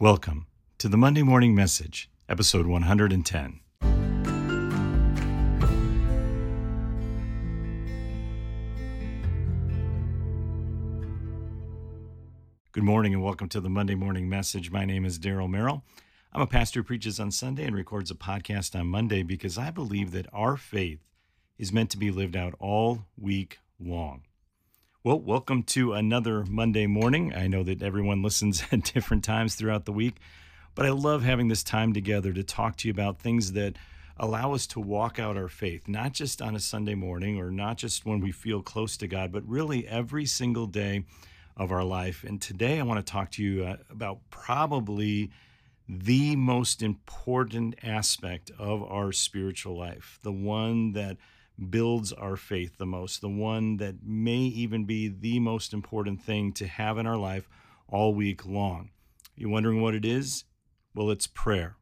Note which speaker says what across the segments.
Speaker 1: Welcome to the Monday Morning Message, episode 110. Good morning and welcome to the Monday Morning Message. My name is Daryl Merrill. I'm a pastor who preaches on Sunday and records a podcast on Monday because I believe that our faith is meant to be lived out all week long. Well, welcome to another Monday morning. I know that everyone listens at different times throughout the week, but I love having this time together to talk to you about things that allow us to walk out our faith, not just on a Sunday morning or not just when we feel close to God, but really every single day of our life. And today I want to talk to you uh, about probably the most important aspect of our spiritual life, the one that builds our faith the most, the one that may even be the most important thing to have in our life all week long. You wondering what it is? Well, it's prayer.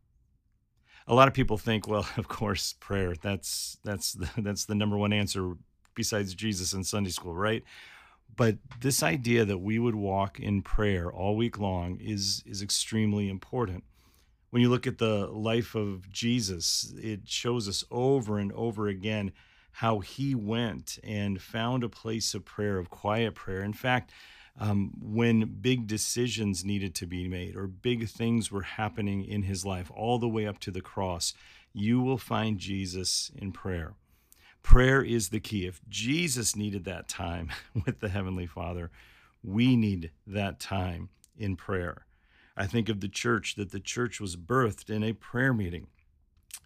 Speaker 1: A lot of people think, well, of course, prayer. That's that's the, that's the number one answer besides Jesus in Sunday school, right? But this idea that we would walk in prayer all week long is is extremely important. When you look at the life of Jesus, it shows us over and over again how he went and found a place of prayer, of quiet prayer. In fact, um, when big decisions needed to be made or big things were happening in his life, all the way up to the cross, you will find Jesus in prayer. Prayer is the key. If Jesus needed that time with the Heavenly Father, we need that time in prayer. I think of the church, that the church was birthed in a prayer meeting.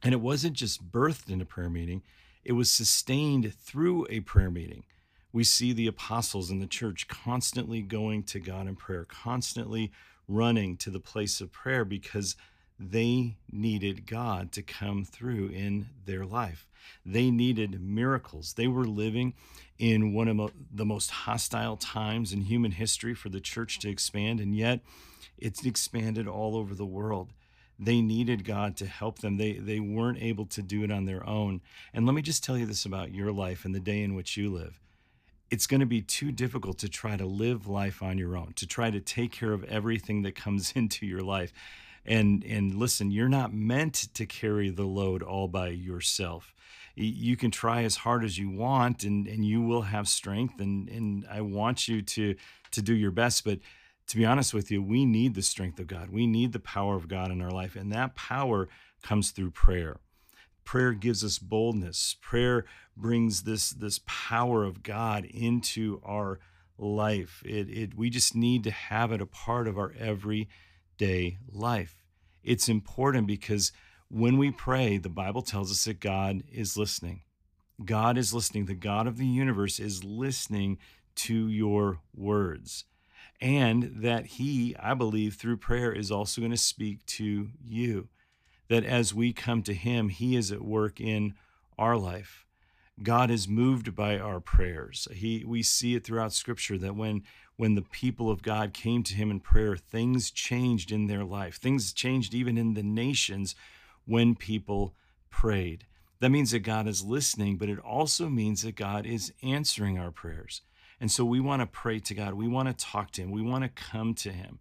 Speaker 1: And it wasn't just birthed in a prayer meeting, it was sustained through a prayer meeting. We see the apostles in the church constantly going to God in prayer, constantly running to the place of prayer because they needed God to come through in their life. They needed miracles. They were living in one of the most hostile times in human history for the church to expand, and yet it's expanded all over the world they needed God to help them. They they weren't able to do it on their own. And let me just tell you this about your life and the day in which you live. It's going to be too difficult to try to live life on your own, to try to take care of everything that comes into your life. And and listen, you're not meant to carry the load all by yourself. You can try as hard as you want and, and you will have strength and, and I want you to to do your best, but to be honest with you, we need the strength of God. We need the power of God in our life. And that power comes through prayer. Prayer gives us boldness. Prayer brings this, this power of God into our life. It, it, we just need to have it a part of our everyday life. It's important because when we pray, the Bible tells us that God is listening. God is listening. The God of the universe is listening to your words and that He, I believe, through prayer is also going to speak to you. That as we come to Him, He is at work in our life. God is moved by our prayers. He, we see it throughout Scripture that when when the people of God came to Him in prayer, things changed in their life. Things changed even in the nations when people prayed. That means that God is listening, but it also means that God is answering our prayers. And so we want to pray to God. We want to talk to Him. We want to come to Him.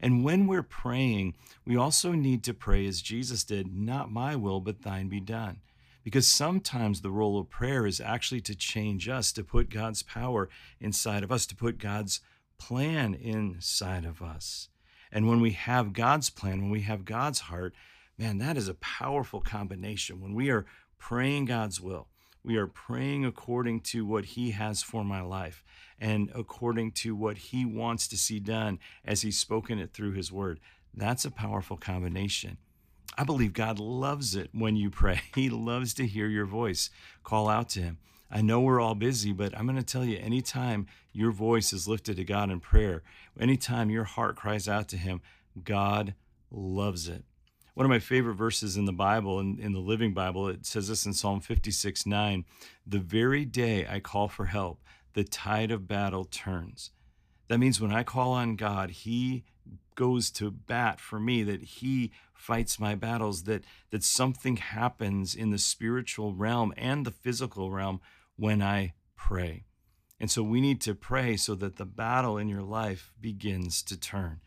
Speaker 1: And when we're praying, we also need to pray as Jesus did, not my will, but thine be done. Because sometimes the role of prayer is actually to change us, to put God's power inside of us, to put God's plan inside of us. And when we have God's plan, when we have God's heart, man, that is a powerful combination. When we are praying God's will, we are praying according to what He has for my life and according to what He wants to see done as He's spoken it through His Word. That's a powerful combination. I believe God loves it when you pray. He loves to hear your voice. Call out to Him. I know we're all busy, but I'm going to tell you anytime your voice is lifted to God in prayer, anytime your heart cries out to Him, God loves it. One of my favorite verses in the Bible, in, in the Living Bible, it says this in Psalm 56 9 The very day I call for help, the tide of battle turns. That means when I call on God, He goes to bat for me, that He fights my battles, that, that something happens in the spiritual realm and the physical realm when I pray. And so we need to pray so that the battle in your life begins to turn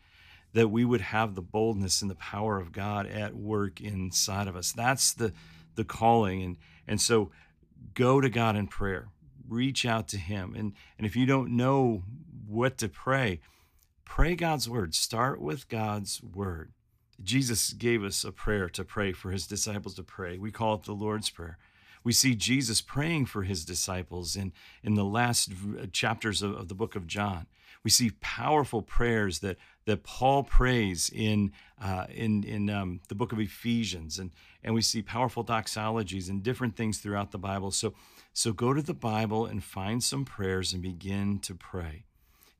Speaker 1: that we would have the boldness and the power of God at work inside of us. That's the the calling and and so go to God in prayer. Reach out to him. And and if you don't know what to pray, pray God's word. Start with God's word. Jesus gave us a prayer to pray for his disciples to pray. We call it the Lord's Prayer. We see Jesus praying for his disciples in, in the last uh, chapters of, of the book of John. We see powerful prayers that, that Paul prays in, uh, in, in um, the book of Ephesians, and, and we see powerful doxologies and different things throughout the Bible. So, so go to the Bible and find some prayers and begin to pray.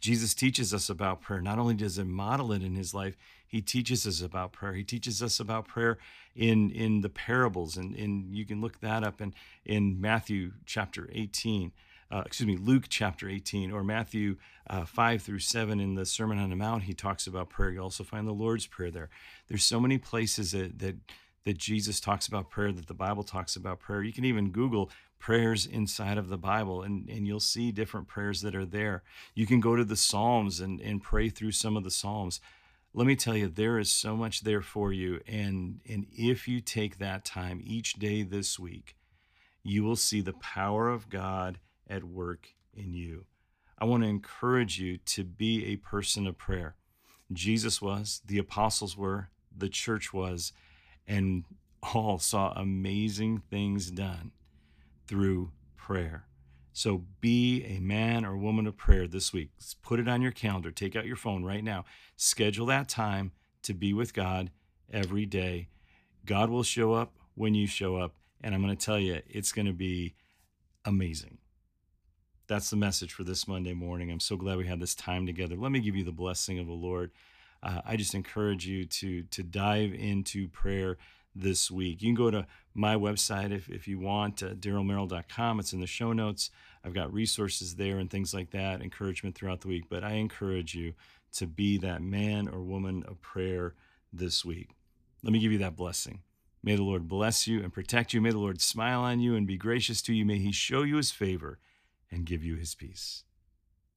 Speaker 1: Jesus teaches us about prayer. Not only does he model it in his life, he teaches us about prayer. He teaches us about prayer in, in the parables, and, and you can look that up in, in Matthew chapter 18. Uh, excuse me, Luke chapter 18 or Matthew uh, 5 through 7 in the Sermon on the Mount, he talks about prayer. You also find the Lord's Prayer there. There's so many places that, that, that Jesus talks about prayer, that the Bible talks about prayer. You can even Google prayers inside of the Bible, and, and you'll see different prayers that are there. You can go to the Psalms and, and pray through some of the Psalms. Let me tell you, there is so much there for you. And, and if you take that time each day this week, you will see the power of God at work in you. I want to encourage you to be a person of prayer. Jesus was, the apostles were, the church was, and all saw amazing things done through prayer. So be a man or woman of prayer this week. Put it on your calendar. Take out your phone right now. Schedule that time to be with God every day. God will show up when you show up. And I'm going to tell you, it's going to be amazing. That's the message for this Monday morning. I'm so glad we had this time together. Let me give you the blessing of the Lord. Uh, I just encourage you to to dive into prayer this week. You can go to my website if, if you want, uh, darylmerrill.com. It's in the show notes. I've got resources there and things like that, encouragement throughout the week. But I encourage you to be that man or woman of prayer this week. Let me give you that blessing. May the Lord bless you and protect you. May the Lord smile on you and be gracious to you. May he show you his favor and give you his peace.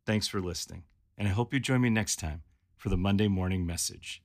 Speaker 1: Thanks for listening. And I hope you join me next time for the Monday morning message.